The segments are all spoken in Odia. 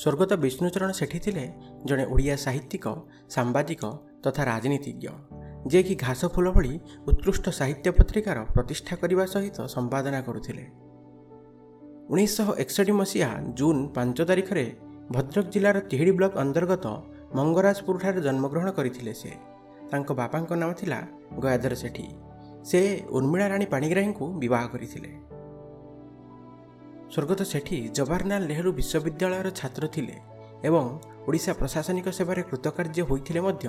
ସ୍ୱର୍ଗତ ବିଷ୍ଣୁଚରଣ ସେଠୀ ଥିଲେ ଜଣେ ଓଡ଼ିଆ ସାହିତ୍ୟିକ ସାମ୍ବାଦିକ ତଥା ରାଜନୀତିଜ୍ଞ ଯିଏକି ଘାସ ଫୁଲ ଭଳି ଉତ୍କୃଷ୍ଟ ସାହିତ୍ୟ ପତ୍ରିକାର ପ୍ରତିଷ୍ଠା କରିବା ସହିତ ସମ୍ପାଦନା କରୁଥିଲେ। ଉଣେଇଶହ ଏକଷଠି ମସିହା ଜୁନ୍ ପାଞ୍ଚ ତାରିଖରେ ଭଦ୍ରକ ଜିଲ୍ଲାର ତିହିଡ଼ି ବ୍ଲକ ଅନ୍ତର୍ଗତ ମଙ୍ଗରାଜପୁରଠାରେ ଜନ୍ମଗ୍ରହଣ କରିଥିଲେ ସେ। ତାଙ୍କ ବାପାଙ୍କ ନାମ ଥିଲା ଗୟାଧର ସେଠୀ। ସେ ଉର୍ମିଳା ରାଣୀ ପାଣିଗ୍ରାହୀଙ୍କୁ ବିବାହ କରିଥିଲେ। ସ୍ୱର୍ଗତ ସେଠୀ ଜବାହରଲାଲ ନେହେରୁ ବିଶ୍ୱବିଦ୍ୟାଳୟର ଛାତ୍ର ଥିଲେ ଏବଂ ଓଡ଼ିଶା ପ୍ରଶାସନିକ ସେବାରେ କୃତକାର୍ଯ୍ୟ ହୋଇଥିଲେ ମଧ୍ୟ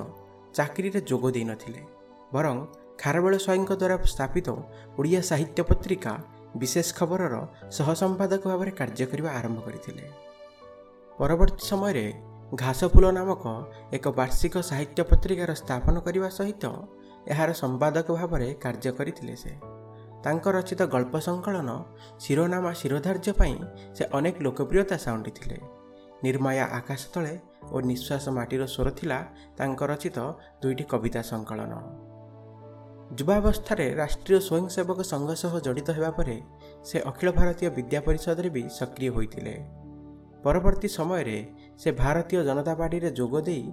ଚାକିରିରେ ଯୋଗ ଦେଇନଥିଲେ ବରଂ ଖାରବେଳ ସ୍ୱାଇଁଙ୍କ ଦ୍ୱାରା ସ୍ଥାପିତ ଓଡ଼ିଆ ସାହିତ୍ୟ ପତ୍ରିକା ବିଶେଷ ଖବରର ସହସମ୍ପାଦକ ଭାବରେ କାର୍ଯ୍ୟ କରିବା ଆରମ୍ଭ କରିଥିଲେ। ପରବର୍ତ୍ତୀ ସମୟରେ ଘାସଫୁଲ ନାମକ ଏକ ବାର୍ଷିକ ସାହିତ୍ୟ ପତ୍ରିକାର ସ୍ଥାପନ କରିବା ସହିତ ଏହାର ସମ୍ପାଦକ ଭାବରେ କାର୍ଯ୍ୟ କରିଥିଲେ ସେ। ତାଙ୍କ ରଚିତ ଗଳ୍ପ ସଂକଳନ ଶିରୋନାମା ଶିରୋଧାର୍ଯ୍ୟ ପାଇଁ ସେ ଅନେକ ଲୋକପ୍ରିୟତା ସାଉଣ୍ଟିଥିଲେ ନିର୍ମାୟା ଆକାଶ ତଳେ ଓ ନିଶ୍ୱାସ ମାଟିର ସ୍ୱର ଥିଲା ତାଙ୍କ ରଚିତ ଦୁଇଟି କବିତା ସଂକଳନ। ଯୁବାବସ୍ଥାରେ ରାଷ୍ଟ୍ରୀୟ ସ୍ୱୟଂସେବକ ସଂଘ ସହ ଜଡ଼ିତ ହେବା ପରେ ସେ ଅଖିଳ ଭାରତୀୟ ବିଦ୍ୟା ପରିଷଦରେ ବି ସକ୍ରିୟ ହୋଇଥିଲେ। ପରବର୍ତ୍ତୀ ସମୟରେ ସେ ଭାରତୀୟ ଜନତା ପାର୍ଟିରେ ଯୋଗ ଦେଇ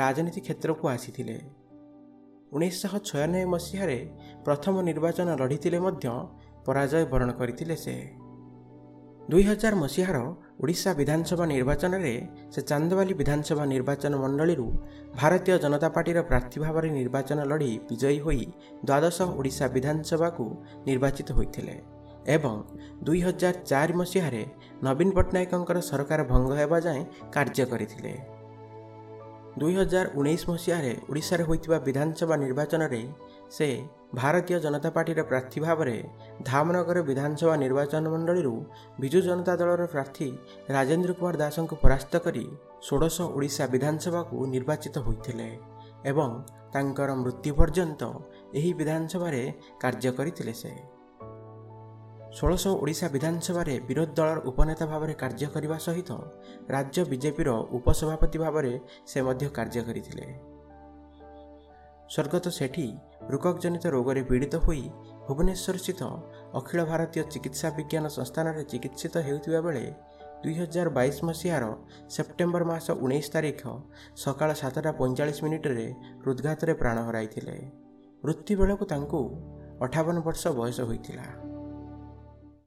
ରାଜନୀତି କ୍ଷେତ୍ରକୁ ଆସିଥିଲେ। ଉଣେଇଶହ ଛୟାନବେ ମସିହାରେ ପ୍ରଥମ ନିର୍ବାଚନ ଲଢ଼ିଥିଲେ ମଧ୍ୟ ପରାଜୟ ବରଣ କରିଥିଲେ ସେ। ଦୁଇହଜାର ମସିହାର ଓଡ଼ିଶା ବିଧାନସଭା ନିର୍ବାଚନରେ ସେ ଚାନ୍ଦବାଲି ବିଧାନସଭା ନିର୍ବାଚନ ମଣ୍ଡଳୀରୁ ଭାରତୀୟ ଜନତା ପାର୍ଟିର ପ୍ରାର୍ଥୀ ଭାବରେ ନିର୍ବାଚନ ଲଢ଼ି ବିଜୟୀ ହୋଇ ଦ୍ୱାଦଶ ଓଡ଼ିଶା ବିଧାନସଭାକୁ ନିର୍ବାଚିତ ହୋଇଥିଲେ ଏବଂ ଦୁଇହଜାର ଚାରି ମସିହାରେ ନବୀନ ପଟ୍ଟନାୟକଙ୍କର ସରକାର ଭଙ୍ଗ ହେବା ଯାଏଁ କାର୍ଯ୍ୟ କରିଥିଲେ। ଦୁଇହଜାର ଉଣେଇଶ ମସିହାରେ ଓଡ଼ିଶାରେ ହୋଇଥିବା ବିଧାନସଭା ନିର୍ବାଚନରେ ସେ ଭାରତୀୟ ଜନତା ପାର୍ଟିର ପ୍ରାର୍ଥୀ ଭାବରେ ଧାମନଗର ବିଧାନସଭା ନିର୍ବାଚନ ମଣ୍ଡଳୀରୁ ବିଜୁ ଜନତା ଦଳର ପ୍ରାର୍ଥୀ ରାଜେନ୍ଦ୍ର କୁମାର ଦାସଙ୍କୁ ପରାସ୍ତ କରି ଷୋଡ଼ଶ ଓଡ଼ିଶା ବିଧାନସଭାକୁ ନିର୍ବାଚିତ ହୋଇଥିଲେ ଏବଂ ତାଙ୍କର ମୃତ୍ୟୁ ପର୍ଯ୍ୟନ୍ତ ଏହି ବିଧାନସଭାରେ କାର୍ଯ୍ୟ କରିଥିଲେ ସେ। ଷୋଳଶହ ଓଡ଼ିଶା ବିଧାନସଭାରେ ବିରୋଧୀ ଦଳର ଉପନେତା ଭାବରେ କାର୍ଯ୍ୟ କରିବା ସହିତ ରାଜ୍ୟ ବିଜେପିର ଉପସଭାପତି ଭାବରେ ସେ ମଧ୍ୟ କାର୍ଯ୍ୟ କରିଥିଲେ। ସ୍ୱର୍ଗତ ସେଠୀ ବୃକକଜନିତ ରୋଗରେ ପୀଡ଼ିତ ହୋଇ ଭୁବନେଶ୍ୱରସ୍ଥିତ ଅଖିଳ ଭାରତୀୟ ଚିକିତ୍ସା ବିଜ୍ଞାନ ସଂସ୍ଥାନରେ ଚିକିତ୍ସିତ ହେଉଥିବା ବେଳେ ଦୁଇହଜାର ବାଇଶ ମସିହାର ସେପ୍ଟେମ୍ବର ମାସ ଉଣେଇଶ ତାରିଖ ସକାଳ ସାତଟା ପଇଁଚାଳିଶ ମିନିଟରେ ହୃଦଘାତରେ ପ୍ରାଣ ହରାଇଥିଲେ। ମୃତ୍ୟୁ ବେଳକୁ ତାଙ୍କୁ ଅଠାବନ ବର୍ଷ ବୟସ ହୋଇଥିଲା।